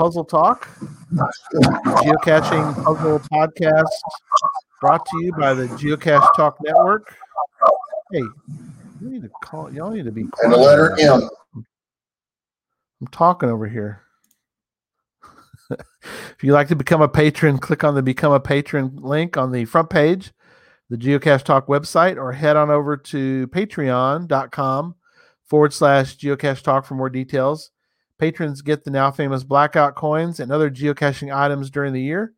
Puzzle Talk. Geocaching Puzzle Podcast brought to you by the Geocache Talk Network. Hey, you need to call y'all need to be And the letter M. I'm talking over here. if you'd like to become a patron, click on the Become a Patron link on the front page, the Geocache Talk website, or head on over to patreon.com forward slash geocache talk for more details. Patrons get the now famous blackout coins and other geocaching items during the year,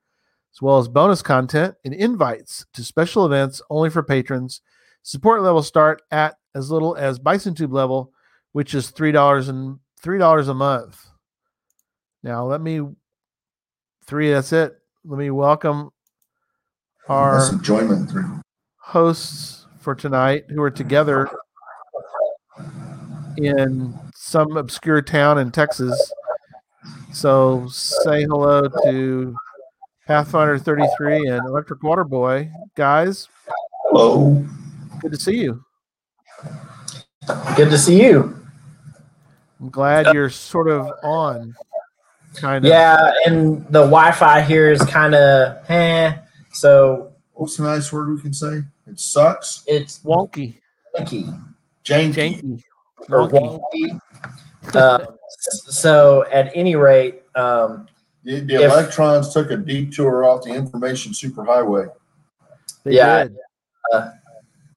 as well as bonus content and invites to special events only for patrons. Support levels start at as little as Bison Tube level, which is three dollars and three dollars a month. Now let me three. That's it. Let me welcome our That's enjoyment hosts for tonight who are together in some obscure town in Texas. So say hello to Pathfinder 33 and Electric Water Boy. Guys, Hello. good to see you. Good to see you. I'm glad you're sort of on. Kind of. Yeah, and the Wi-Fi here is kind of eh, so What's a nice word we can say? It sucks. it's Wonky. wonky Janky. Janky. Or Wonky. wonky. Uh, so at any rate, um, The, the If- electrons took a detour off the information superhighway. They Yeah. did.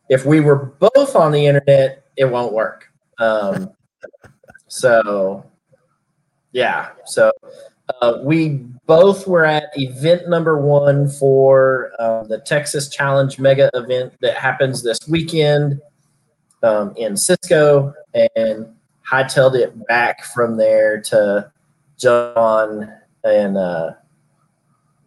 if we were both on the internet, it won't work. Um, so yeah, so uh, we both were at event number one for uh, the Texas Challenge Mega event that happens this weekend um, in Cisco, and hightailed it back from there to John and uh,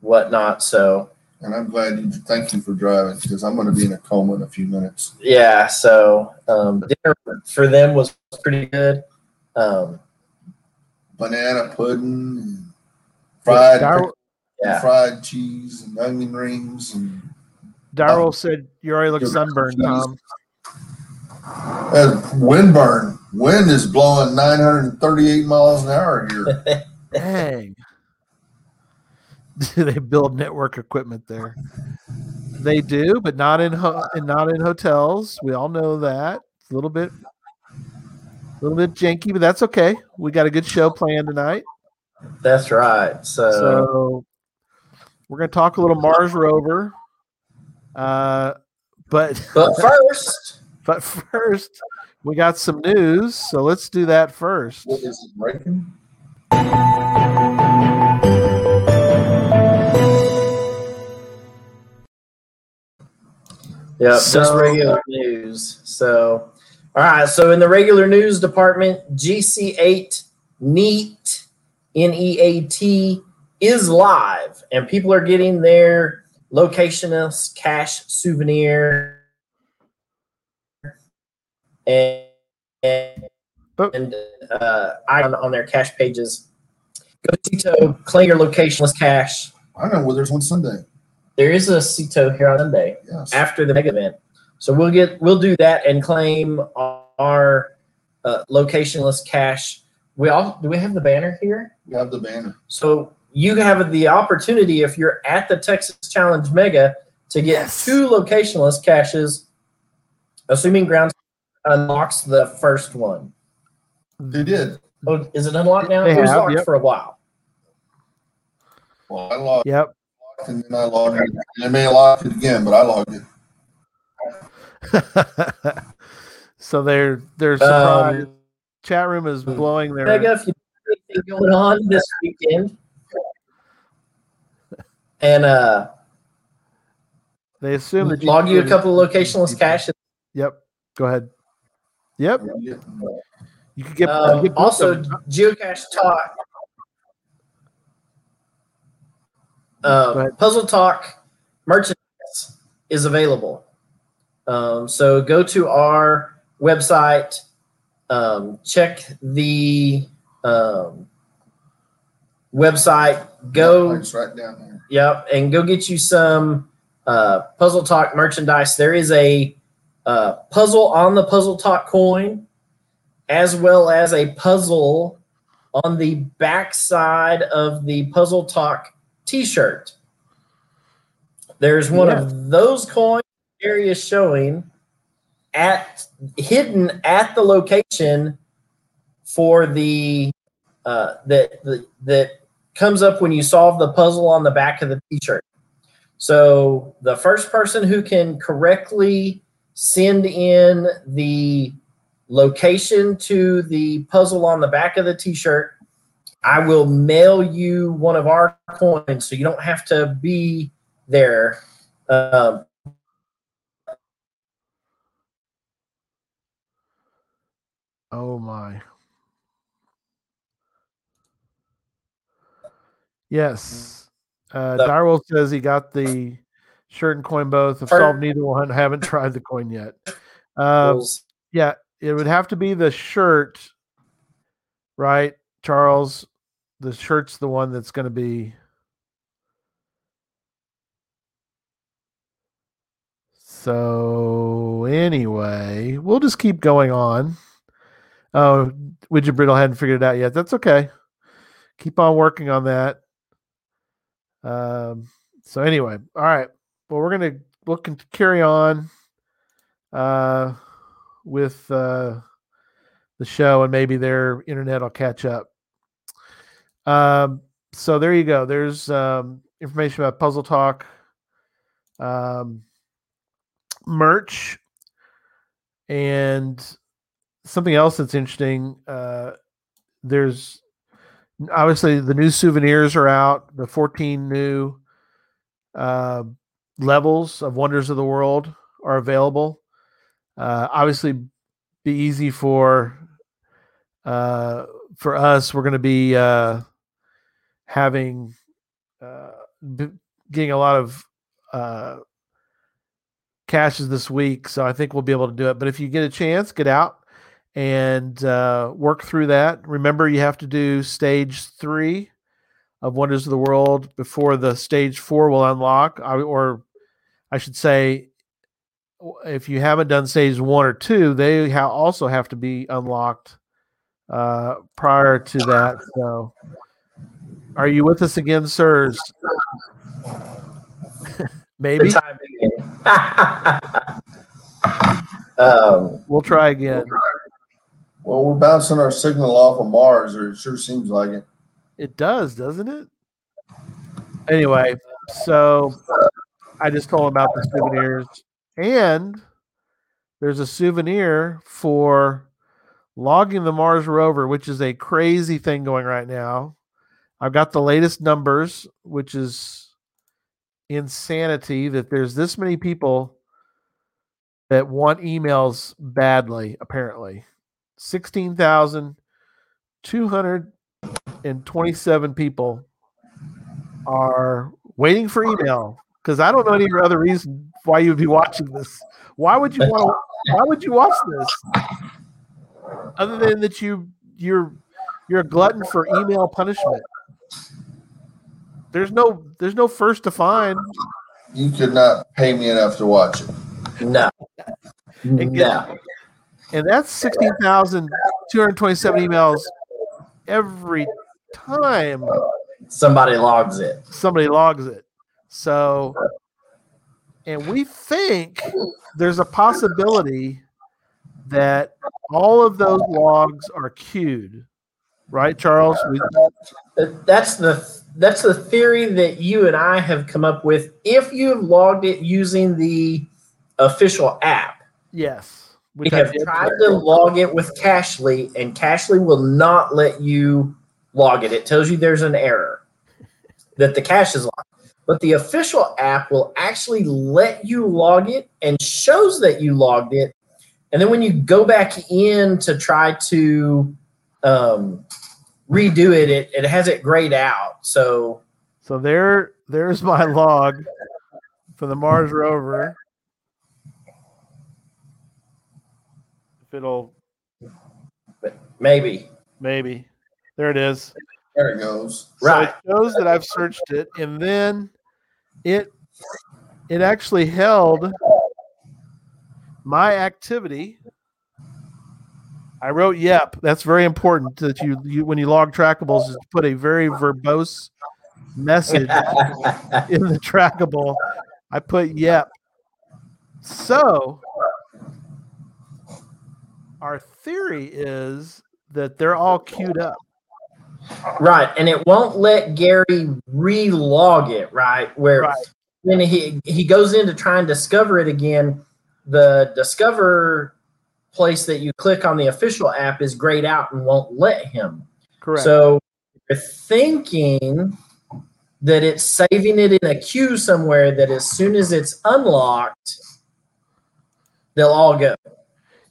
whatnot. So And I'm glad you thank you for driving because I'm going to be in a coma in a few minutes. yeah, so um, dinner for them was pretty good. Um, Banana pudding, fried Darryl, yeah, fried cheese and onion rings and Darryl said you already look sunburned, Tom. Uh, wind burn. Wind is blowing 938 miles an hour here. Dang. Do they build network equipment there? They do, but not in ho- and not in hotels. We all know that. It's a little bit a little bit janky, but that's okay. We got a good show planned tonight. that's right. So, So we're going to talk a little Mars rover. Uh but but first, but first, we got some news, so let's do that first. What is it breaking? yeah, just So- regular news. So, all right. So in the regular news department, GC8 NEAT N E A T is live, and people are getting their locationless cache souvenir and and, and uh, icon on their cache pages. Go to CITO, claim your locationless cache. I know where there's one Sunday. There is a CITO here on Sunday Yes. after the mega event. So we'll get we'll do that and claim our uh, locationless cache. We all do we have the banner here? We have the banner. So you have the opportunity if you're at the Texas Challenge Mega to get Yes. two locationless caches, assuming ground unlocks the first one. They did. Oh, is it unlocked now? They it was have, locked yep. for a while. Well, I logged Yep. and then I logged it. They may lock it again, but I logged it. so they're they're surprised. Um, Chat room is blowing their Mega, if you have anything going on this weekend, and uh, they assume that log you a couple of locationless caches. Yep. Go ahead. Yep. You could get, get also. Geocache Talk, uh. Puzzle Talk merchandise is available. Um, so go to our website, um, check the um, website, go It's right down there. Yep, and go get you some uh, Puzzle Talk merchandise. There is a uh, puzzle on the Puzzle Talk coin, as well as a puzzle on the back side of the Puzzle Talk T-shirt. There's one Yeah. of those coins area showing at hidden at the location for the uh, that that that comes up when you solve the puzzle on the back of the T-shirt. So the first person who can correctly send in the location to the puzzle on the back of the T-shirt, I will mail you one of our coins, so you don't have to be there. Um, Oh my. Yes. Uh, Direwolf says he got the shirt and coin both. I've solved neither one. I Haven't tried the coin yet. Rules. yeah, it would have to be the shirt, right, Charles? The shirt's the one that's going to be. So anyway, we'll just keep going on. Oh, Widget Brittle hadn't figured it out yet. That's okay. Keep on working on that. Um. So anyway, all right. Well, we're gonna look and carry on. Uh, with uh, the show, and maybe their internet will catch up. Um, so there you go. There's um, information about Puzzle Talk, um, merch, and something else that's interesting. Uh, there's obviously the new souvenirs are out. The 14 new uh, levels of Wonders of the World are available. Uh, obviously, be easy for uh, for us. We're going to be uh, having uh, b- getting a lot of uh, caches this week, so I think we'll be able to do it. But if you get a chance, get out and uh, work through that. Remember, you have to do stage three of Wonders of the World before the stage four will unlock, I- or I should say, if you haven't done stage one or two, they ha- also have to be unlocked uh, prior to that. So, are you with us again, sirs? Maybe Good time being. um, we'll try again. Well, we're bouncing our signal off of Mars, or it sure seems like it. It does, doesn't it? Anyway, so I just told him about the souvenirs, and there's a souvenir for logging the Mars rover, which is a crazy thing going right now. I've got the latest numbers, which is insanity that there's this many people that want emails badly, apparently. 16,227 people are waiting for email because I don't know any other reason why you would be watching this. Why would you want to, why would you watch this? Other than that you you're you're a glutton for email punishment. There's no there's no first to find. You could not pay me enough to watch it. no. And get- No. And that's 16,227 emails every time Somebody logs it. somebody logs it. So, and we think there's a possibility that all of those logs are queued, right, Charles? We, That's the that's the theory that you and I have come up with. If you've logged it using the official app, yes, we have tried to log it with Cachly, and Cachly will not let you log it. It tells you there's an error that the cache is locked. But the official app will actually let you log it and shows that you logged it. And then when you go back in to try to um, redo it, it, it has it grayed out. So So there, there's my log for the Mars rover. If it'll maybe. maybe, there it is. There it goes. Right. It shows that I've searched it, and then it it actually held my activity I wrote yep. That's very important that you, you when you log trackables is to put a very verbose message in the trackable. I put yep. So our theory is that they're all queued up. Right, and it won't let Gary re-log it. Right, where Right. when he he goes in to try and discover it again, the discover place that you click on the official app is grayed out and won't let him. Correct. So you're thinking that it's saving it in a queue somewhere that as soon as it's unlocked, they'll all go.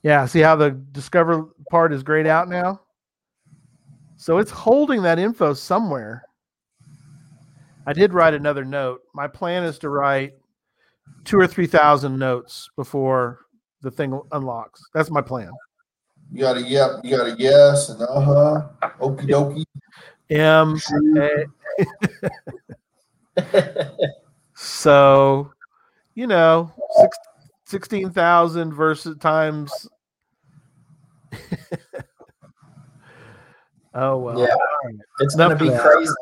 yeah, see how the discover part is grayed out now? So it's holding that info somewhere. I did write another note. My plan is to write two or three thousand notes before the thing unlocks. That's my plan. You got a yep, you got a yes, and uh huh, okie dokie. M so you know six, 16,000 versus times Oh well. Yeah. It's going to be that. crazy.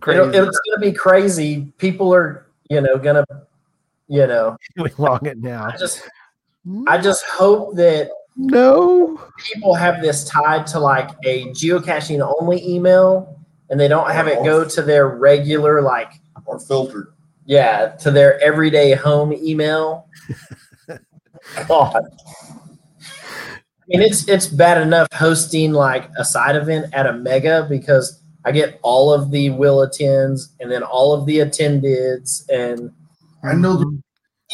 Crazy. It'll, it's going to be crazy. People are, you know, going to, you know, we log it now. I just, I just hope that no. people have this tied to like a geocaching only email and they don't have it go to their regular, like, Or filtered. yeah, to their everyday home email. God. I mean, it's it's bad enough hosting like a side event at a mega because I get all of the will attends and then all of the attendeds and I know the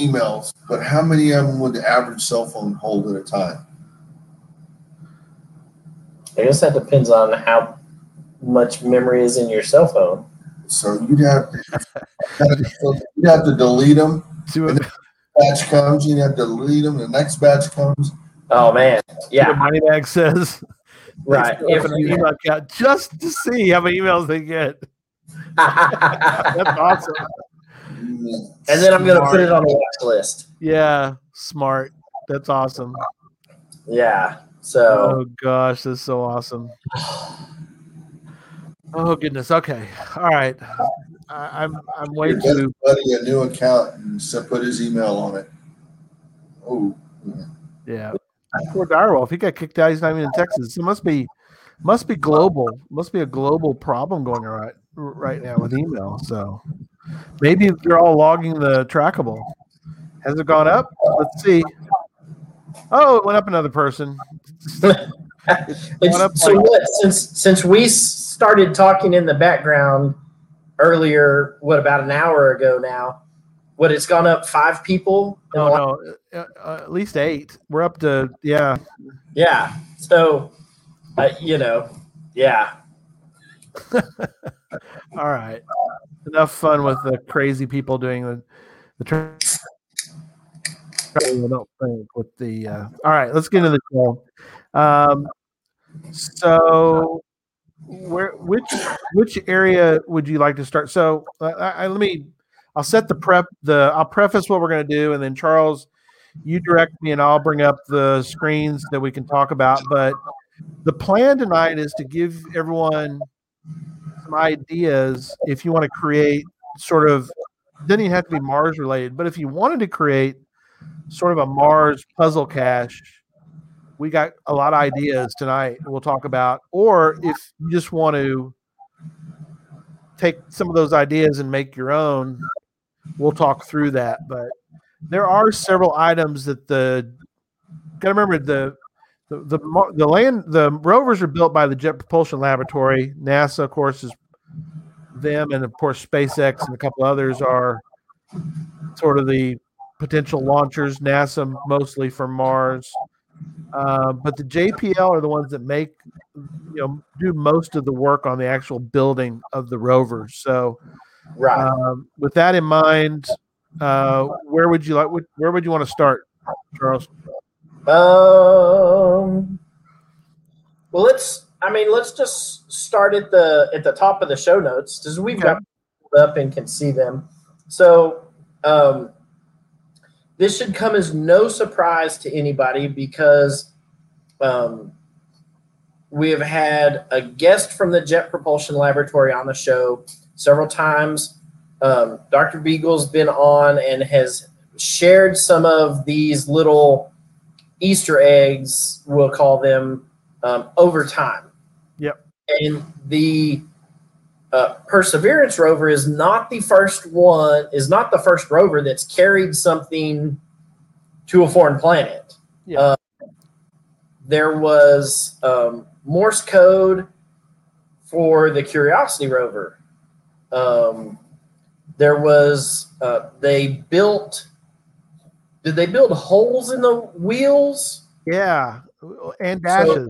emails, but how many of them would the average cell phone hold at a time? I guess that depends on how much memory is in your cell phone. So you'd have to, you'd have to delete them. See what, Batch comes, you'd have to delete them. The next batch comes. Oh man, what yeah, Moneybag says. right. If an you- email account just to see how many emails they get. That's awesome. And then I'm gonna put it on the watch list. Yeah, smart. That's awesome. Yeah. So Oh gosh, that's so awesome. Oh goodness. Okay. All right. I, I'm I'm way Your too. buddy a new account and so put his email on it. Oh, Yeah. Poor Direwolf. He got kicked out. He's not even in Texas. It must be must be global. Must be a global problem going on right right now with email. So maybe they're all logging the trackable. Has it gone up? Let's see. Oh, it went up another person. Up so like- what? Since since we started talking in the background earlier, what about an hour ago now? What it's gone up five people? Oh no, uh, uh, at least eight. We're up to yeah. Yeah. So, uh, you know, yeah. All right. Enough fun with the crazy people doing the the tra- don't think with the uh, all right, let's get into the show. Um so where which which area would you like to start? So uh, I let me I'll set the prep the I'll preface what we're going to do and then Charles you direct me and I'll bring up the screens that we can talk about but the plan tonight is to give everyone some ideas if you want to create sort of doesn't even have to be Mars related, but if you wanted to create sort of a Mars puzzle cache, we got a lot of ideas tonight we'll talk about. Or if you just want to take some of those ideas and make your own, we'll talk through that. But there are several items that the gotta remember the the the, the land the rovers are built by the Jet Propulsion Laboratory. NASA, of course, is them, and of course SpaceX and a couple others are sort of the potential launchers. NASA mostly for Mars, uh, but the JPL are the ones that make you know do most of the work on the actual building of the rovers. So Right. um, with that in mind, uh, where would you like? Where would you want to start, Charles? Um. Well, let's. I mean, let's just start at the at the top of the show notes because we've got them up and can see them. So, um, this should come as no surprise to anybody because um, we have had a guest from the Jet Propulsion Laboratory on the show several times. Um, Dr. Beegle's been on and has shared some of these little Easter eggs, we'll call them, um, over time. Yep. And the uh, Perseverance rover is not the first one, is not the first rover that's carried something to a foreign planet. Yeah. Uh, there was um, Morse code for the Curiosity rover. Um, there was, uh, they built, did they build holes in the wheels? Yeah, and dashes,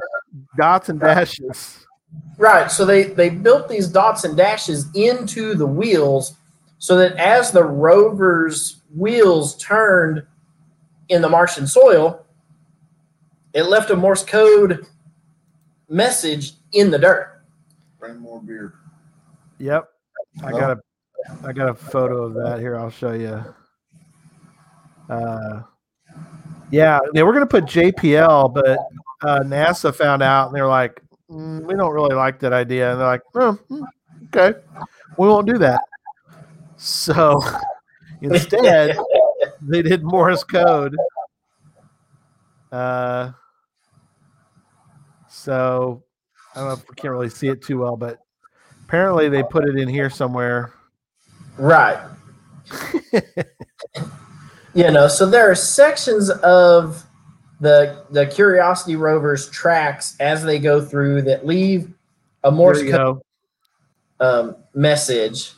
dots and dashes. Right. So they they built these dots and dashes into the wheels so that as the rover's wheels turned in the Martian soil, it left a Morse code message in the dirt. Bring more beer. Yep, I got a, I got a photo of that here. I'll show you. Uh, yeah, they were going to put JPL, but uh, NASA found out and they're like, mm, we don't really like that idea. And they're like, oh, mm, okay, we won't do that. So instead, they did Morse code. Uh, so I don't know if we can't really see it too well, but apparently they put it in here somewhere. Right. you know, so there are sections of the the Curiosity rover's tracks as they go through that leave a Morse code um, message.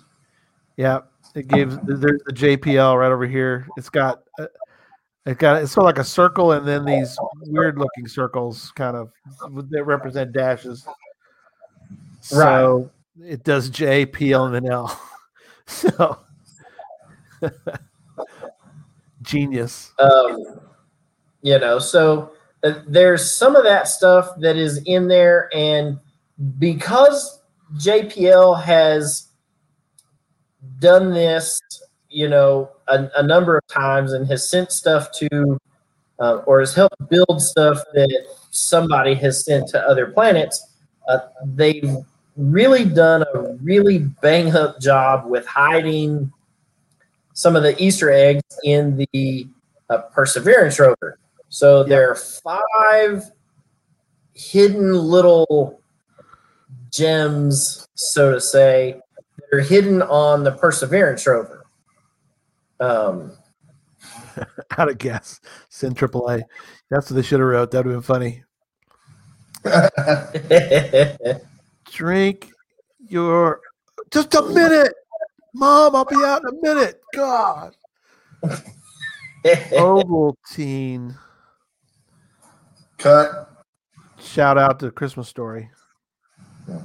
Yeah, it gives there's the JPL right over here. It's got uh, it got it's sort of like a circle and then these weird looking circles kind of that represent dashes. So it does J, P, L, and L. So genius. um, you know so uh, there's some of that stuff that is in there and because jpl has done this you know a, a number of times and has sent stuff to uh, or has helped build stuff that somebody has sent to other planets uh, they've really done a really bang up job with hiding some of the easter eggs in the uh, perseverance rover so there are five hidden little gems, so to say, that are hidden on the Perseverance rover. Um, How to guess? Send AAA. That's what they should have wrote. That would have been funny. Drink your just a minute, Mom. I'll be out in a minute. God. Ovaltine. Cut. Shout out to Christmas Story. Yeah.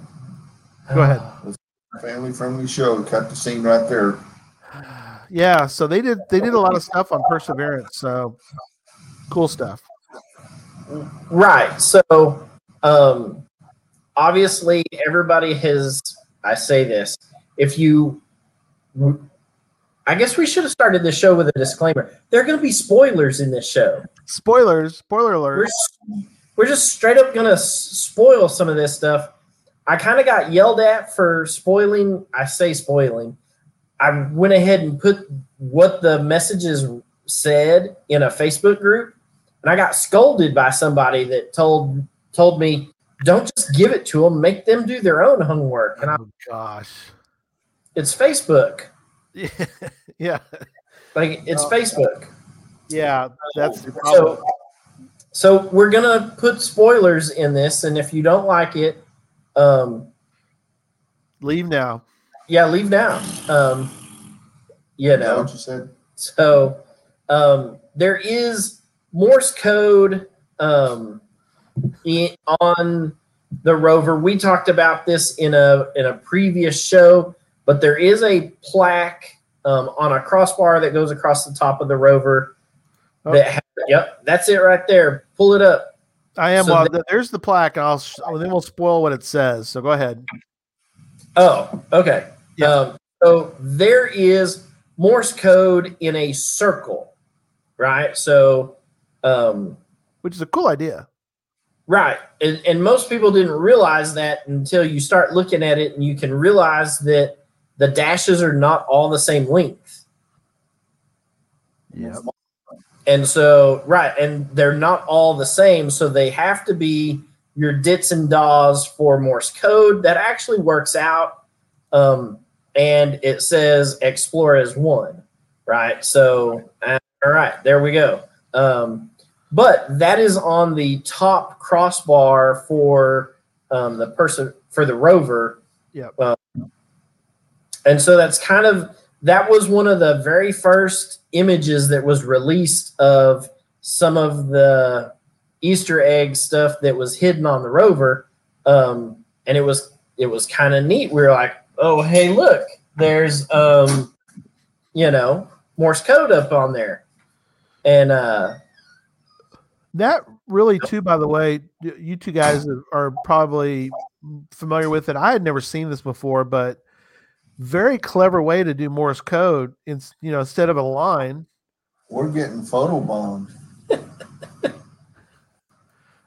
Go ahead. Family friendly show. Cut the scene right there. Yeah, so they did they did a lot of stuff on Perseverance. So cool stuff. right. So, um, obviously, everybody has. I say this: if you, I guess we should have started the show with a disclaimer. There are going to be spoilers in this show. Spoilers, spoiler we're alert. we're just straight up gonna spoil some of this stuff. I kind of got yelled at for spoiling. I say spoiling. I went ahead and put what the messages said in a Facebook group, and I got scolded by somebody that told told me, "Don't just give it to them. Make them do their own homework." And I, Oh gosh. it's Facebook. Yeah, yeah, Like it's Oh. Facebook. yeah. That's the problem. So, so we're gonna put spoilers in this, and if you don't like it, um, Leave now. yeah, leave now. Um, you know, what you said? so um, there is Morse code um, i- on the rover. We talked about this in a in a previous show, but there is a plaque um, on a crossbar that goes across the top of the rover. Oh. That ha- yep, that's it right there. Pull it up. I am. So well, the- th- there's the plaque, and I'll sh- then we'll spoil what it says. So go ahead. Oh, okay. Yeah. Um, so there is Morse code in a circle, right? So, um, Which is a cool idea. Right. And, and most people didn't realize that until you start looking at it and you can realize that the dashes are not all the same length. Yep. And so, right, and they're not all the same. So they have to be your dits and dahs for Morse code. That actually works out. Um, and it says explore as one, right? So, uh, all right, there we go. Um, but that is on the top crossbar for um, the person for the rover. Yeah. Um, and so that's kind of that was one of the very first images that was released of some of the Easter egg stuff that was hidden on the rover. Um, and it was it was kind of neat. We were like, oh hey, look, there's um, you know, Morse code up on there. And uh That really, too, by the way, you two guys are probably familiar with it. I had never seen this before, but very clever way to do Morse code. In, you know, instead of a line. We're getting photobombed.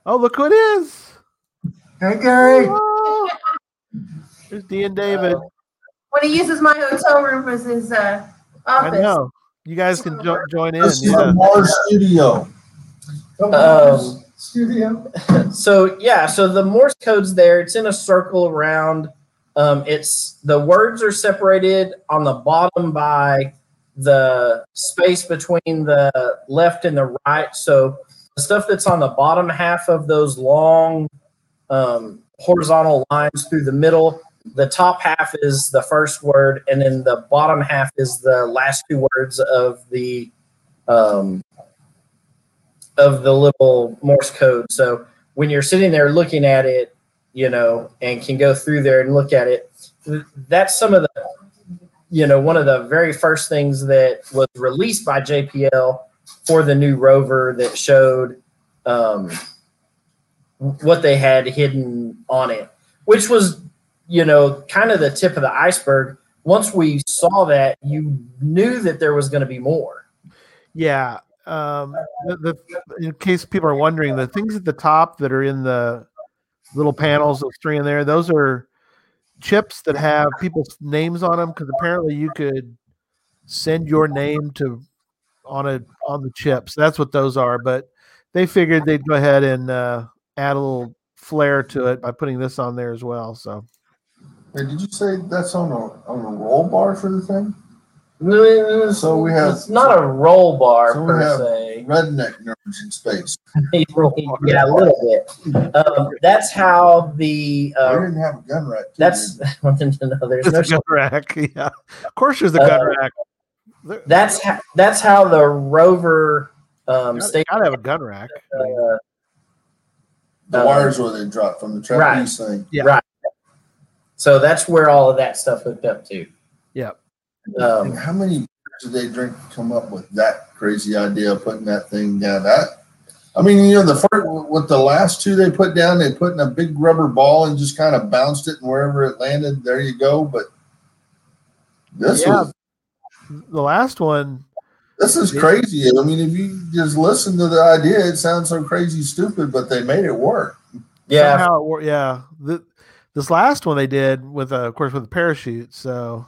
Oh, look who it is! Hey, Gary. Oh, there's D and David. When he uses my hotel room as his uh, I know. You guys can jo- join in. This is Yeah. The. Um, Studio. so yeah, so the Morse code's there. It's in a circle around. Um, it's the words are separated on the bottom by the space between the left and the right. So the stuff that's on the bottom half of those long um, horizontal lines through the middle, the top half is the first word, and then the bottom half is the last two words of the um, of the little Morse code. So when you're sitting there looking at it, you know, and can go through there and look at it, that's some of the, you know, one of the very first things that was released by JPL for the new rover that showed um, what they had hidden on it, which was, you know, kind of the tip of the iceberg. Once we saw that, you knew that there was going to be more. Yeah. Um, the, the, in case people are wondering, the things at the top that are in the little panels, those three in there, those are chips that have people's names on them because apparently you could send your name to on a on the chips. That's what those are. But they figured they'd go ahead and uh, add a little flair to it by putting this on there as well. So Hey, did you say that's on a on a roll bar for the thing? So we have- it's not a roll bar So we per have- se. Redneck nerds in space. yeah, a little bit. Um, that's how the I uh, didn't have a gun rack. too, that's did no, there's there's no a gun rack. Yeah, of course there's a gun Uh, rack. There- that's how that's how the rover um, gotta, state. gotta have a gun rack. Uh, the uh, wires where they drop from the trapeze thing. Yeah. Right. So that's where all of that stuff hooked up to. Yep. And Um, how many beers did they drink to come up with that crazy idea of putting that thing down? That I mean, you know, the first with the last two they put down, they put in a big rubber ball and just kind of bounced it, and wherever it landed, there you go. But this Yeah. was The last one, this is crazy. I mean, if you just listen to the idea, it sounds so crazy stupid, but they made it work. yeah, somehow it wor- yeah. The, this last one they did with, uh, of course, with a parachute. So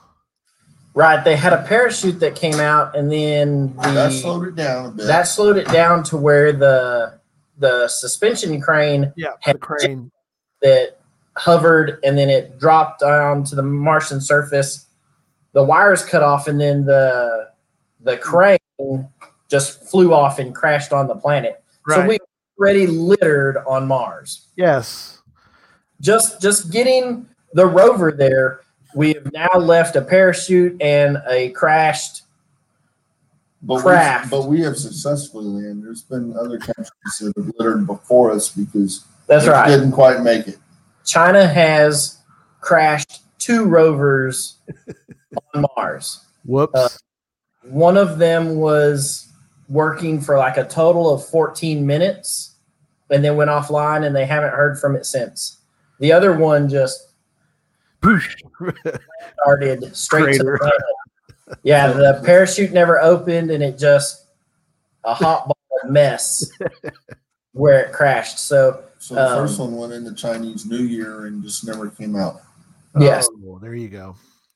right. They had a parachute that came out, and then the That slowed it down a bit. that slowed it down to where the the suspension crane yeah, Had- the crane. that hovered and then it dropped down to the Martian surface. The wires cut off, and then the the crane just flew off and crashed on the planet. So Right. we already littered on Mars. yes. Just just getting the rover there, we have now left a parachute and a crashed. but craft. We, but we have successfully landed. There's been other countries that have littered before us because That's they right. didn't quite make it. China has crashed two rovers on Mars. Whoops. Uh, One of them was working for like a total of 14 minutes and then went offline and they haven't heard from it since. The other one just Poosh. started straight to the Crater. Yeah, the parachute never opened and it just a hot ball of mess where it crashed. So So the Um, first one went into Chinese New Year and just never came out. Yes. Oh, there you go.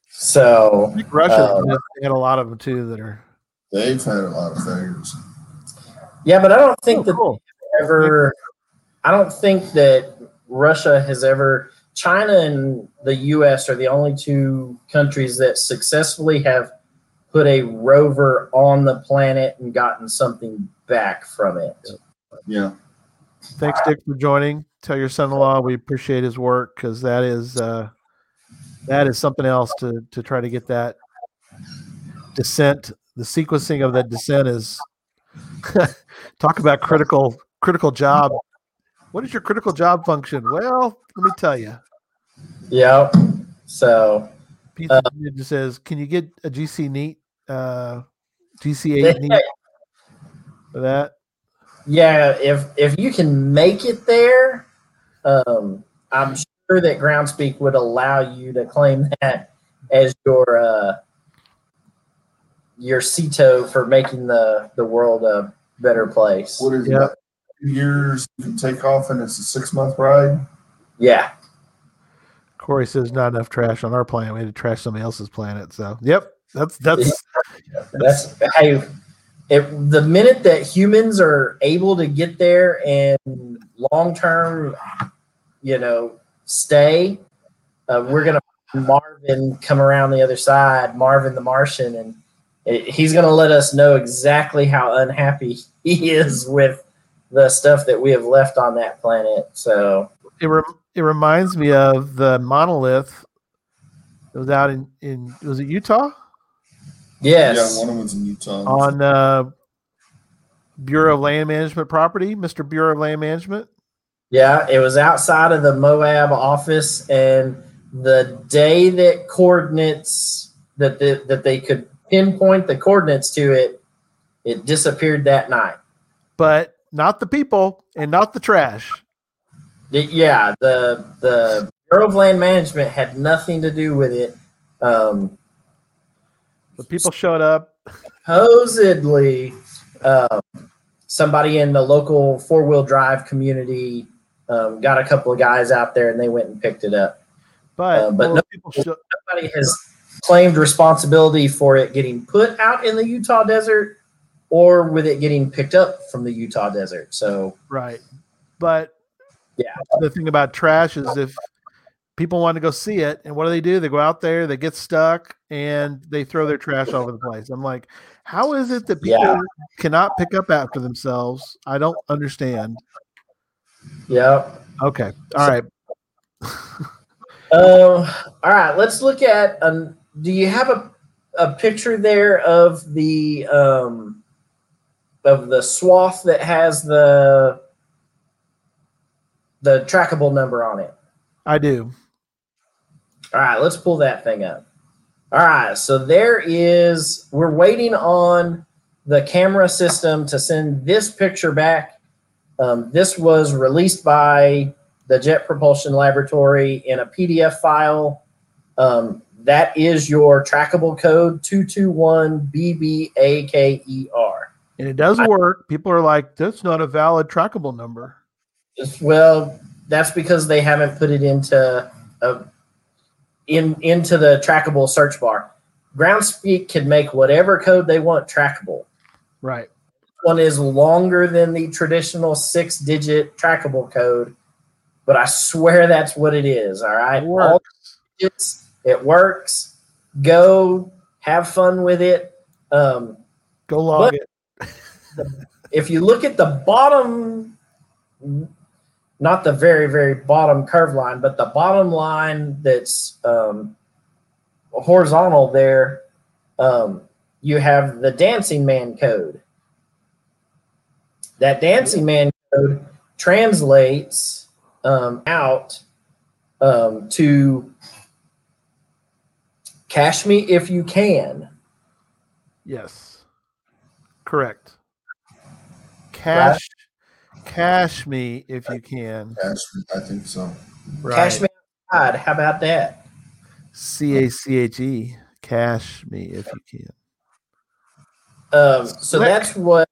So I Russia Um, had a lot of them too that are. They've had a lot of failures. yeah, but I don't think Oh, that cool. ever I don't think that Russia has ever China and the US are the only two countries that successfully have put a rover on the planet and gotten something back from it. Yeah. Thanks, Dick, for joining. Tell your son-in-law we appreciate his work because that is uh, that is something else to to try to get that descent. The sequencing of that descent is talk about critical critical job. What is your critical job function? Well, let me tell you. Yeah. So Pizza Ninja says, "Can you get a GC neat, uh, GC eight neat for that?" yeah, if if you can make it there, um, I'm sure that Groundspeak would allow you to claim that as your uh, your CITO for making the the world a better place. What is Yeah. it? Two years you can take off and it's a six month ride. Yeah, Corey says, "Not enough trash on our planet. We had to trash somebody else's planet." So, yep, that's that's that's hey. If the minute that humans are able to get there and long term, you know, stay, uh, we're gonna Marvin come around the other side, Marvin the Martian, and it, he's gonna let us know exactly how unhappy he is with the stuff that we have left on that planet. So it, rem- it reminds me of the monolith that was out in, in was it Utah yes, Yeah, one of them was in Utah. on uh, Bureau of Land Management property, Mr. Bureau of Land Management. Yeah, it was outside of the Moab office, and the day that coordinates that the, that they could pinpoint the coordinates to it, it disappeared that night. But not the people and not the trash. Yeah, the the Bureau of Land Management had nothing to do with it. Um, The people showed up. supposedly, um, somebody in the local four wheel drive community um, got a couple of guys out there, and they went and picked it up. But, Uh, but more no- people sho- nobody has claimed responsibility for it getting put out in the Utah desert or with it getting picked up from the Utah desert. So right. But Yeah. the thing about trash is if people want to go see it, and what do they do? They go out there, they get stuck, and they throw their trash all over the place. I'm like, how is it that people Yeah. cannot pick up after themselves? I don't understand. yeah. Okay. All right. Um, all right, let's look at um do you have a, a picture there of the um of the swath that has the the trackable number on it? I do. All right, let's pull that thing up. All right, so there is, we're waiting on the camera system to send this picture back. Um, this was released by the Jet Propulsion Laboratory in a PDF file. Um, that is your trackable code 221BBAKER. And it does work. People are like, that's not a valid trackable number. Well, that's because they haven't put it into a, in into the trackable search bar. Groundspeak can make whatever code they want trackable. Right. One is longer than the traditional six-digit trackable code, but I swear that's what it is. All right, It works. All digits, it works. Go have fun with it. Um, Go log it. if you look at the bottom, not the very, very bottom curve line, but the bottom line that's um, horizontal there, um, you have the dancing man code. That dancing man code translates um, out um, to cash me if you can. Yes. Correct. Cash cash me if you can. Cash, me, I think so. Right. Cash me outside. How about that? C A C H E. Cash me if you can. Um, so Slick. that's what.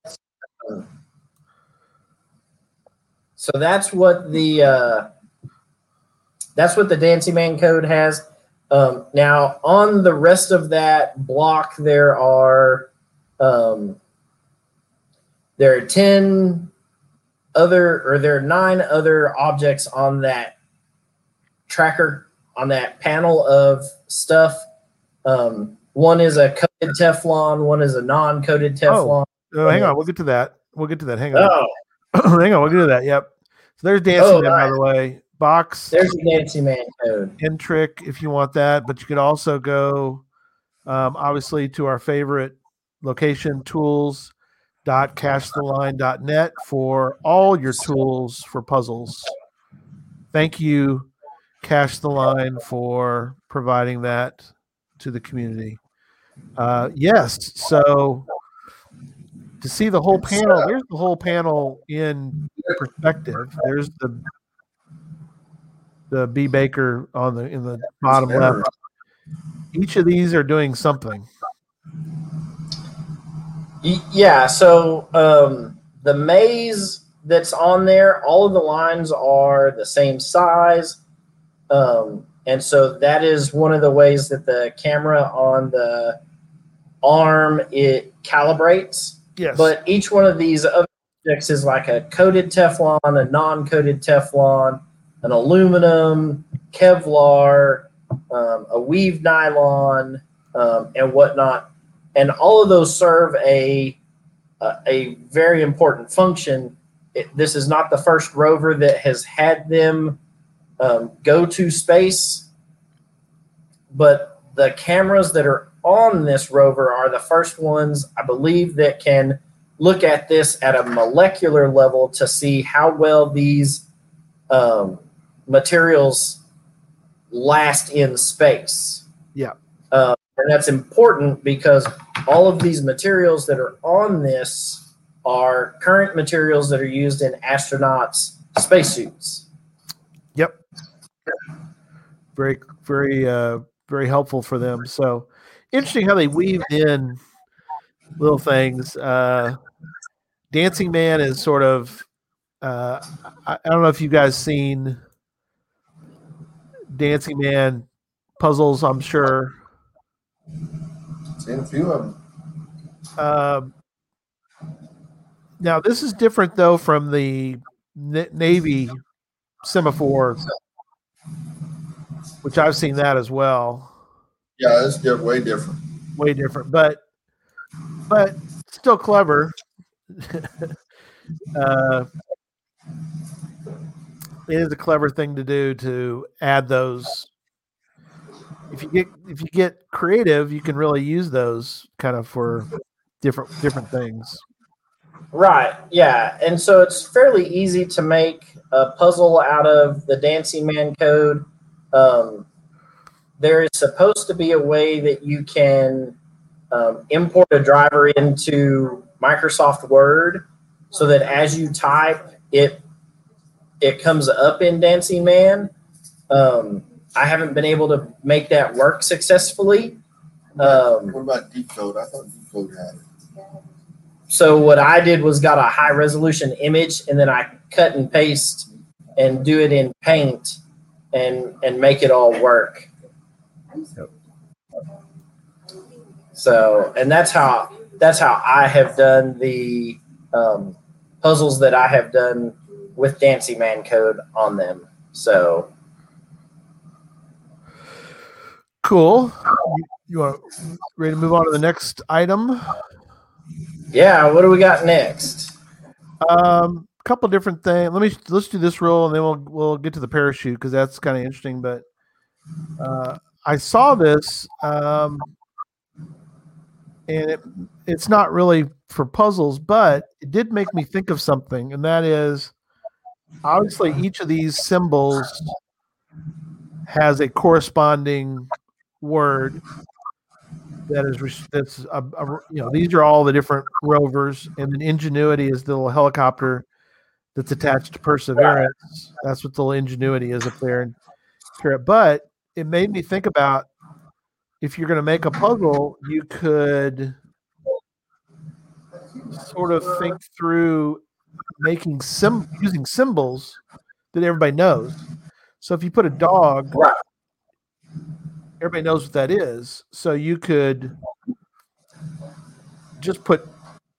so that's what the uh, that's what the Dancing Man code has. Um, now on the rest of that block, there are um, there are ten other or there are nine other objects on that tracker on that panel of stuff. Um, one is a coated Teflon, one is a non-coated Teflon. Oh, hang on. We'll get to that. We'll get to that. Hang on. Oh, hang on. We'll get to that. Yep. So there's dancing Oh, Man, by the way. Box there's a Dancing Man code. in trick if you want that, but you could also go um, obviously to our favorite location tools.cashtheline.net for all your tools for puzzles. Thank you, Cash the Line, for providing that to the community. Uh, yes, so to see the whole panel, there's the whole panel in perspective. There's the the B Baker on the in the bottom left. Each of these are doing something. Yeah, so um, the maze that's on there, all of the lines are the same size. Um, and so that is one of the ways that the camera on the arm it calibrates. Yes. But each one of these objects is like a coated Teflon, a non-coated Teflon, an aluminum, Kevlar, um, a weave nylon, um, and whatnot. And all of those serve a a, a very important function. It, this is not the first rover that has had them um, go to space, but the cameras that are on this rover are the first ones, I believe, that can look at this at a molecular level to see how well these um, materials last in space. Yeah. And that's important because all of these materials that are on this are current materials that are used in astronauts' spacesuits. Yep. Very, very, uh, very helpful for them. So interesting how they weaved in little things. Uh, Dancing Man is sort of. Uh, I, I don't know if you guys seen Dancing Man puzzles. I'm sure. Seen a few of them. Um, now this is different though from the Navy semaphore, which I've seen that as well. Yeah, it's way different. Way different, but but still clever. uh, it is a clever thing to do to add those. If you get if you get creative, you can really use those kind of for different different things. Right. Yeah. And so it's fairly easy to make a puzzle out of the Dancing Man code. Um, there is supposed to be a way that you can um, import a driver into Microsoft Word so that as you type, it it comes up in Dancing Man. Um, I haven't been able to make that work successfully. Um, What about dCode? I thought dCode had it. so what I did was got a high resolution image and then I cut and paste and do it in paint and and make it all work. So and that's how that's how I have done the um, puzzles that I have done with Dancing Man code on them. So Cool. You, you want ready to move on to the next item? yeah, what do we got next? Um, couple different things. Let me let's do this roll, and then we'll we'll get to the parachute because that's kind of interesting. But uh, I saw this, um, and it, it's not really for puzzles, but it did make me think of something, and that is obviously each of these symbols has a corresponding word that is that's a, a- you know these are all the different rovers and then ingenuity is the little helicopter that's attached to perseverance that's what the little ingenuity is up there and but it made me think about if you're going to make a puzzle you could sort of think through making sim using symbols that everybody knows. So if you put a dog. Everybody knows what that is. So you could just put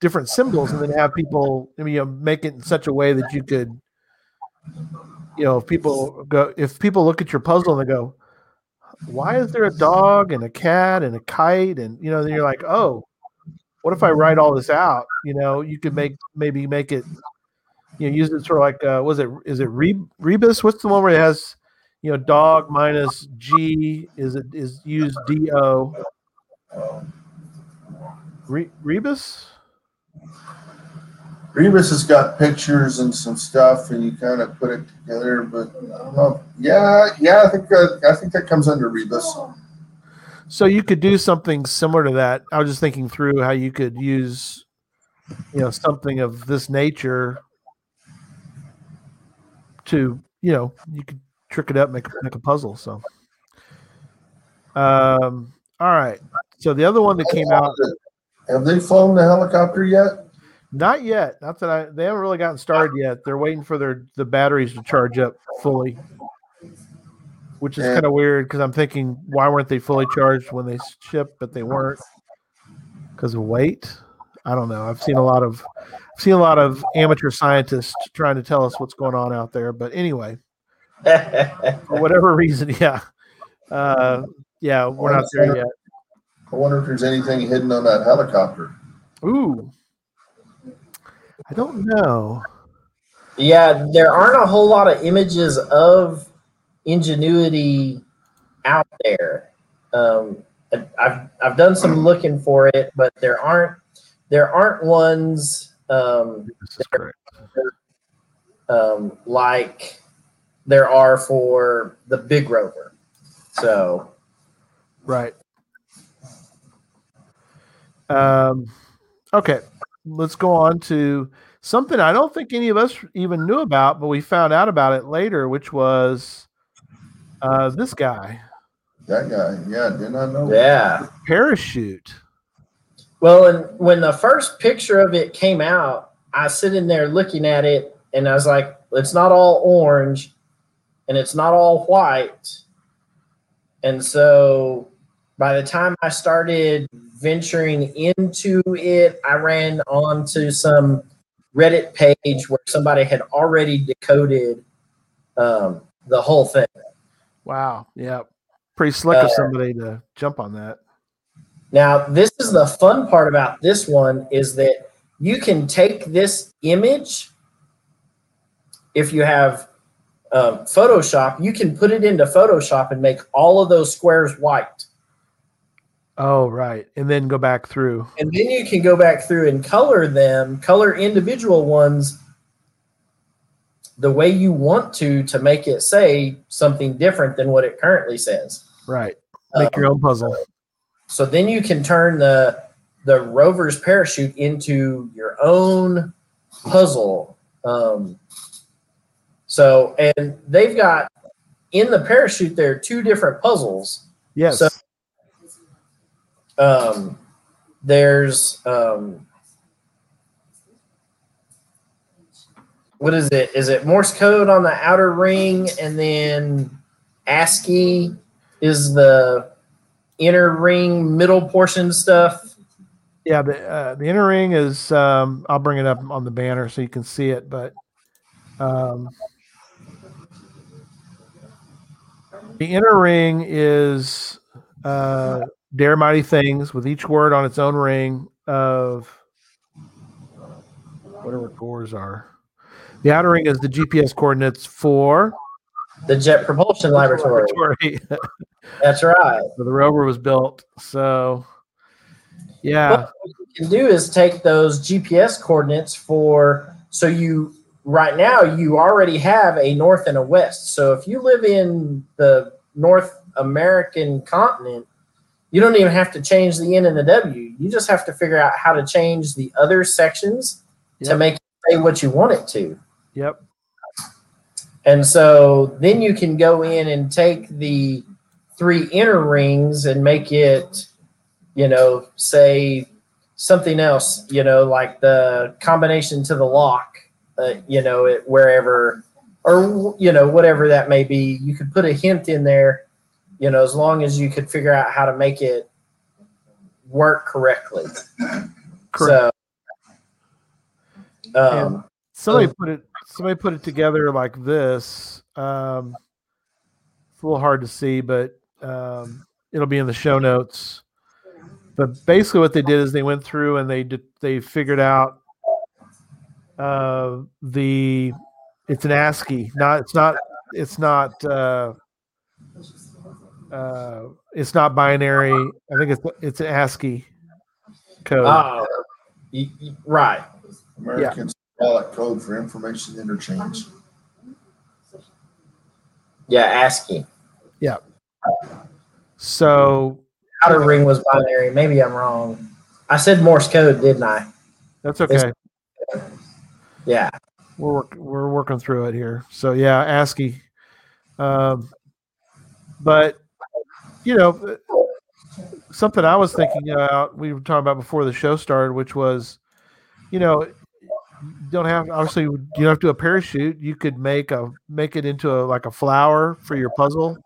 different symbols and then have people I mean, you know make it in such a way that you could you know if people go if people look at your puzzle and they go why is there a dog and a cat and a kite and you know then you're like oh what if i write all this out you know you could make maybe make it you know use it sort of like uh was it is it Re- rebus what's the one where it has you know dog minus g is it is use do Re- rebus Rebus has got pictures and some stuff, and you kind of put it together. But I. Yeah, yeah, I think uh, I think that comes under Rebus. So you could do something similar to that. I was just thinking through how you could use, you know, something of this nature to, you know, you could trick it up, make make a puzzle. So, um, all right. So the other one that came out, Have they flown the helicopter yet? not yet. Not that I, they haven't really gotten started yet. They're waiting for their the batteries to charge up fully, which is kind of weird because I'm thinking, why weren't they fully charged when they shipped, but they weren't because of weight. I don't know. I've seen a lot of I've seen a lot of amateur scientists trying to tell us what's going on out there. But anyway, for whatever reason, yeah, uh, yeah, we're not there yet. I wonder if there's anything hidden on that helicopter. Ooh, I don't know. Yeah, there aren't a whole lot of images of Ingenuity out there. Um, I- I've I've done some looking for it, but there aren't there aren't ones um, This is correct. um, like there are for the big rover. So Right. Um, okay, let's go on to something I don't think any of us even knew about, but we found out about it later, which was uh, this guy, That guy, yeah, did not know. yeah. parachute. Well, and when the first picture of it came out, I was sitting there looking at it, and I was like, "It's not all orange, and it's not all white." And so, by the time I started venturing into it, I ran onto some Reddit page where somebody had already decoded um, the whole thing. Wow. Yeah. Pretty slick of Uh, somebody to jump on that. Now, this is the fun part about this one is that you can take this image if you have um, Photoshop, you can put it into Photoshop and make all of those squares white. Oh, right. And then go back through. And then you can go back through and color them, color individual ones the way you want to to make it say something different than what it currently says. Right. Make your Um, own puzzle. So then you can turn the the rover's parachute into your own puzzle. Um, so and they've got in the parachute there two different puzzles. Yes. so- Um, there's um, what is it? Is it Morse code on the outer ring, and then ASCII is the inner ring middle portion stuff? Yeah, the uh, the inner ring is. Um, I'll bring it up on the banner so you can see it. But um, the inner ring is uh, Dare Mighty Things with each word on its own ring of whatever cores are. The outer ring is the GPS coordinates for The Jet Propulsion Laboratory. laboratory That's right. where the rover was built. So, yeah, What you can do is take those GPS coordinates for so you right now you already have a north and a west. So if you live in the North American continent, you don't even have to change the N and the W. You just have to figure out how to change the other sections to make it say what you want it to. yep, And so then you can go in and take the three inner rings and make it, you know, say something else, you know, like the combination to the lock uh, you know, it, wherever, or you know, whatever that may be. You could put a hint in there, you know, as long as you could figure out how to make it work correctly. Correct. So, um, somebody put it somebody put it together like this um it's a little hard to see but um it'll be in the show notes but basically what they did is they went through and they did they figured out uh the it's an ascii not it's not it's not uh uh it's not binary i think it's it's an ascii code oh, y- y- right. American symbolic code for information interchange. Yeah, ASCII. Yeah. So Outer ring was binary. Maybe I'm wrong. I said Morse code, didn't I? that's okay Yeah. we're work, we're working through it here. So yeah, ASCII. Um, but you know, something I was thinking about. We were talking about before the show started, which was, you know, you don't have obviously you don't have to do a parachute. You could make a make it into a like a flower for your puzzle.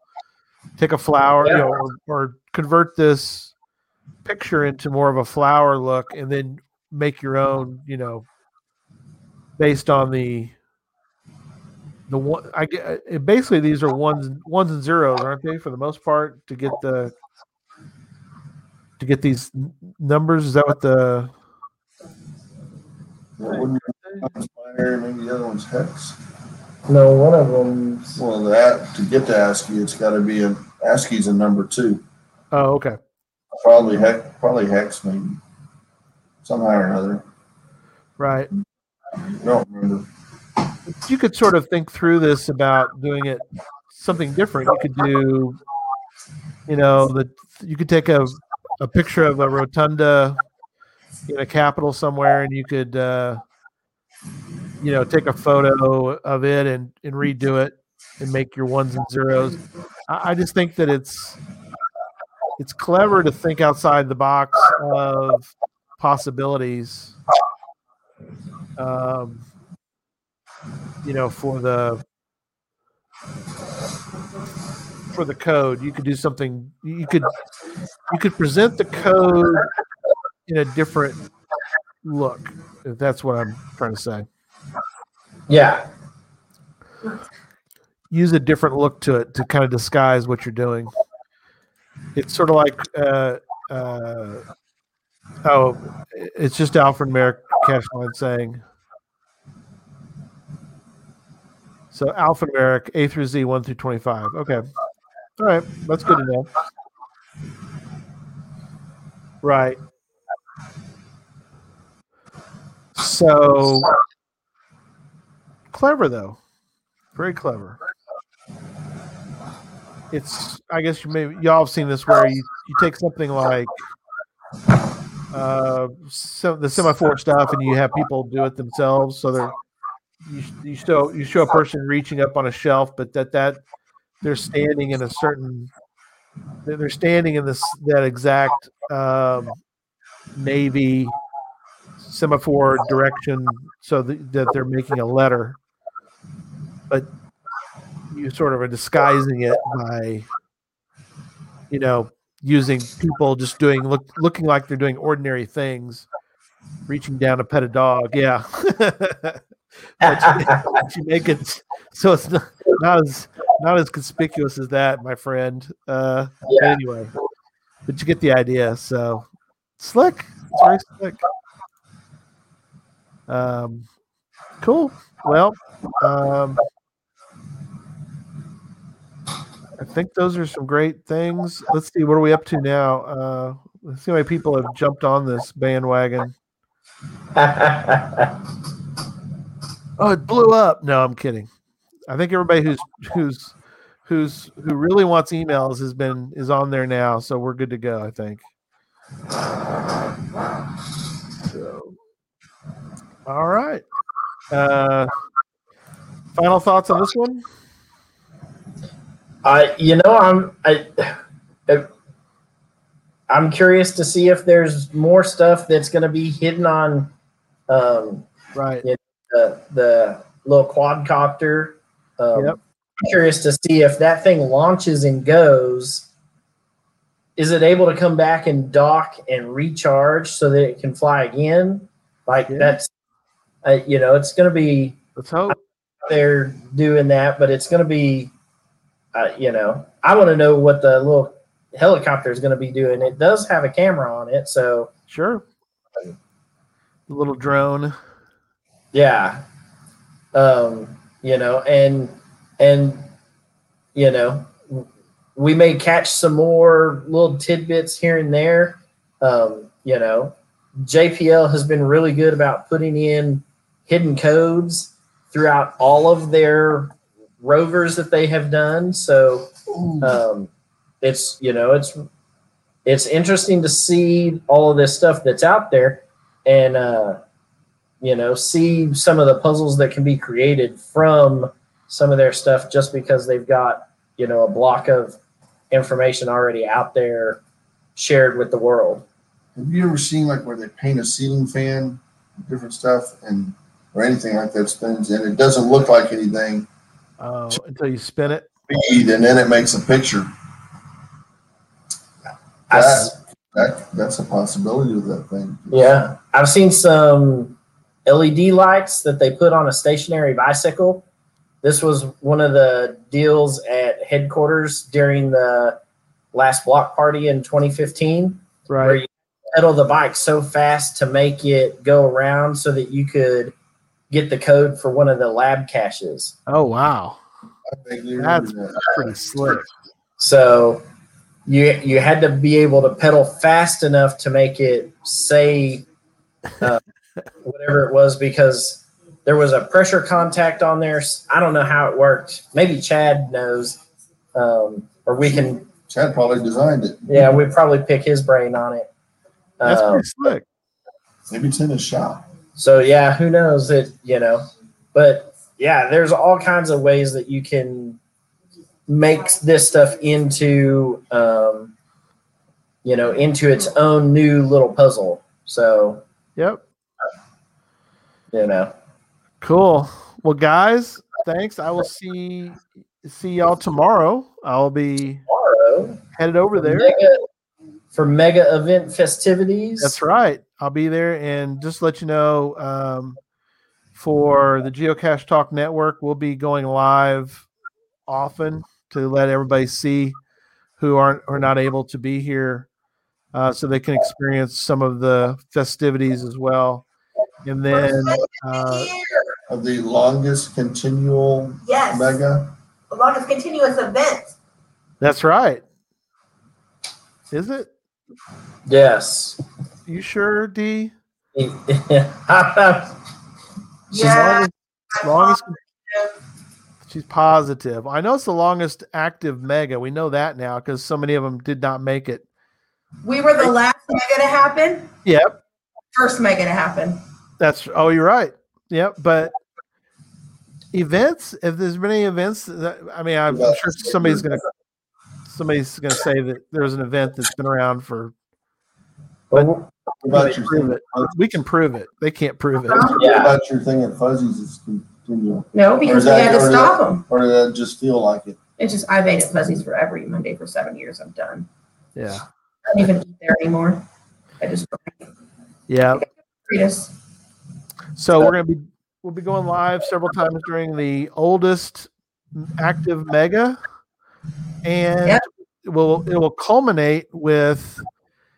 Take a flower, you know, or, or convert this picture into more of a flower look, and then make your own, you know, based on the the one I get uh, basically these are ones ones and zeros, aren't they, for the most part, to get the to get these numbers? Is that what the Well, wouldn't you- one's binary, maybe the other one's hex. No, one of them. Well, that to get to ASCII, it's got to be a ASCII's a number two. oh okay. Probably hex, probably hex, maybe somehow or another. Right. Don't remember. You could sort of think through this about doing it something different. You could do you know, the you could take a a picture of a rotunda in a capital somewhere and you could uh you know take a photo of it and, and redo it and make your ones and zeros I, I just think that it's it's clever to think outside the box of possibilities um you know for the for the code you could do something you could you could present the code in a different look if that's what i'm trying to say Yeah. use a different look to it to kind of disguise what you're doing it's sort of like uh uh oh. It's just alfred merrick cashline saying. So alphanumeric a through z 1 through 25 okay. All right. That's good to know. Right. So clever though. Very clever. It's i guess you may, y'all have seen this where you, you take something like uh so the semaphore stuff and you have people do it themselves so they're you, you show you show a person reaching up on a shelf but that that they're standing in a certain they're standing in this that exact um navy semaphore direction so that, that they're making a letter. But you sort of are disguising it by you know using people just doing look looking like they're doing ordinary things reaching down to pet a dog yeah but, you, make it so it's not, not as not as conspicuous as that my friend uh but Yeah. anyway but you get the idea so slick it's very slick um cool well um I think those are some great things. Let's see, what are we up to now? Uh, let's see how many people have jumped on this bandwagon. Oh, it blew up. No, I'm kidding. I think everybody who's who's who's who really wants emails has been is on there now, so we're good to go. I think. So, all right. Uh, final thoughts on this one? I, you know, I'm, I, I- I'm curious to see if there's more stuff that's going to be hidden on, um, Right. the the little quadcopter. Um, Yep. I'm curious to see if that thing launches and goes. Is it able to come back and dock and recharge so that it can fly again? Like Yeah. that's, uh, you know, it's going to be Let's hope. they're doing that, but it's going to be, uh, you know, I want to know what the little helicopter is going to be doing. It does have a camera on it, so Sure. The little drone. yeah, um, you know, and and you know, we may catch some more little tidbits here and there. Um, you know, JPL has been really good about putting in hidden codes throughout all of their rovers that they have done. So um, it's you know it's it's interesting to see all of this stuff that's out there and uh, you know see some of the puzzles that can be created from some of their stuff just because they've got you know a block of information already out there shared with the world. Have you ever seen like where they paint a ceiling fan, different stuff, and or anything like that spins, and it doesn't look like anything, Oh, until you spin it. speed, and then it makes a picture. I s- That that's a possibility with that thing. Yeah, I've seen some LED lights that they put on a stationary bicycle. This was one of the deals at headquarters during the last block party in 2015, where Right. you pedal the bike so fast to make it go around so that you could get the code for one of the lab caches. Oh wow. I vaguely remember That's pretty slick. So you you had to be able to pedal fast enough to make it say uh, whatever it was because there was a pressure contact on there. I don't know how it worked. Maybe Chad knows, um, or we can. Chad probably designed it. Yeah, we probably pick his brain on it. That's Um, pretty slick. Maybe it's in his shop. So yeah, who knows it, you know. But yeah, there's all kinds of ways that you can make this stuff into um you know, into its own new little puzzle. So, Yep. you know. Cool. Well, guys, thanks. I will see see y'all tomorrow. I'll be Tomorrow headed over there. mega, for mega event festivities. That's right. I'll be there and just let you know um, for the Geocache Talk Network, we'll be going live often to let everybody see who aren't or not able to be here uh, so they can experience some of the festivities as well. And then, uh, Of the longest continual Yes, mega. the longest continuous event. that's right. Is it? Yes. You sure, D? She's Yeah. longest, longest She's positive. I know it's the longest active mega. We know that now because so many of them did not make it. We were the last mega to happen, Yep, first mega to happen. that's. Oh, you're right. Yep, but events. If there's been any events, that, I mean, I'm Yeah. sure somebody's gonna somebody's gonna say that there's an event that's been around for. What What about your prove it? We can prove it. They can't prove it. What Yeah. about your thing at Fuzzies is continual? No, because is we had to stop that- them. Or did that just feel like it? It's just I've ate at Fuzzies for every Monday for seven years. I'm done. Yeah, I don't even eat there anymore. I just yeah. treat. So we're gonna be we'll be going live several times during the oldest active mega, and Yep. it will it will culminate with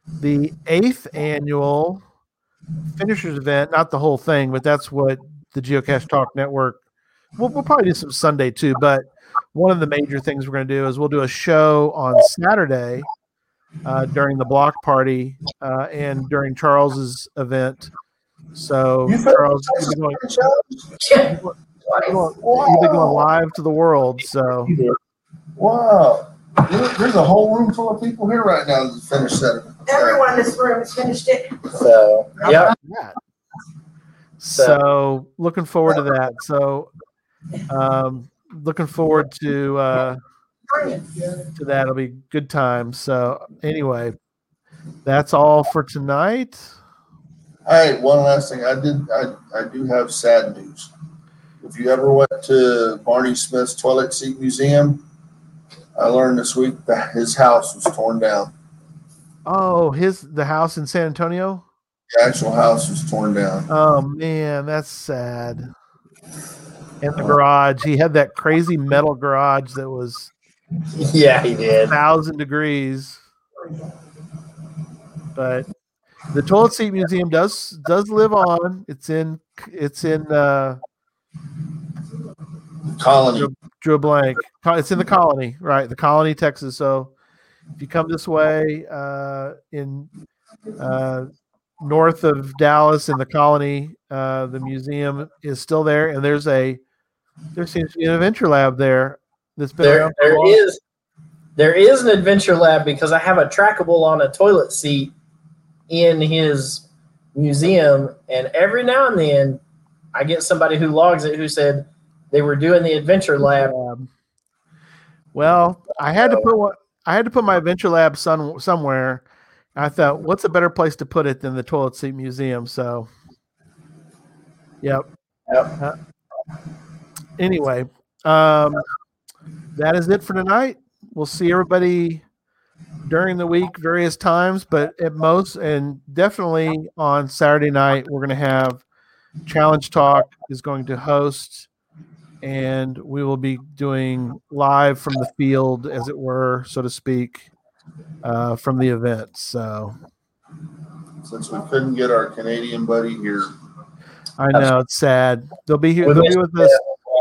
the eighth annual finishers event. Not the whole thing, but that's what the Geocache Talk Network. We'll, we'll probably do some Sunday too, but one of the major things we're going to do is we'll do a show on Saturday uh, during the block party uh, and during Charles's event. So Charles, you'll be going, you'll be going live to the world. So Wow. There's a whole room full of people here right now that finished that. Everyone in this room has finished it. So, yeah. about that? So looking forward to that. So um, looking forward to uh, to that. It'll be good times. So anyway, that's all for tonight. All right, one last thing. I did. I, I do have sad news. If you ever went to Barney Smith's toilet seat museum, I learned this week that his house was torn down. Oh, his the house in San Antonio. The actual house was torn down. Oh man, that's sad. And the garage, he had that crazy metal garage that was Yeah, he did. thousand degrees. But the toilet seat museum does does live on. It's in it's in uh Colony. drew a blank. It's in the colony, right? The colony, Texas. So if you come this way, uh, in uh, north of Dallas in the colony, uh, the museum is still there, and there's a there seems to be an adventure lab there that's been There, around for a there is there is an adventure lab because I have a trackable on a toilet seat in his museum, and every now and then I get somebody who logs it who said they were doing the adventure lab. Um, well, I had to put one, I had to put my adventure lab some, somewhere. I thought, what's a better place to put it than the toilet seat museum? So, yep. Yep. Uh, anyway, um, that is it for tonight. We'll see everybody during the week, various times, but at most, and definitely on Saturday night, we're going to have Challenge Talk is going to host and we will be doing live from the field, as it were, so to speak, uh, from the event. So Since we couldn't get our Canadian buddy here, I know it's sad. They'll be here. They'll be with us.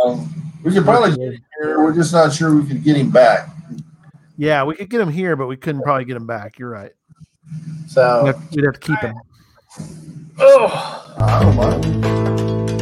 um, we could probably get him here. We're just not sure we could get him back. Yeah, we could get him here, but we couldn't probably get him back. You're right. We'd So, have, we'd have to keep him. oh, I don't mind.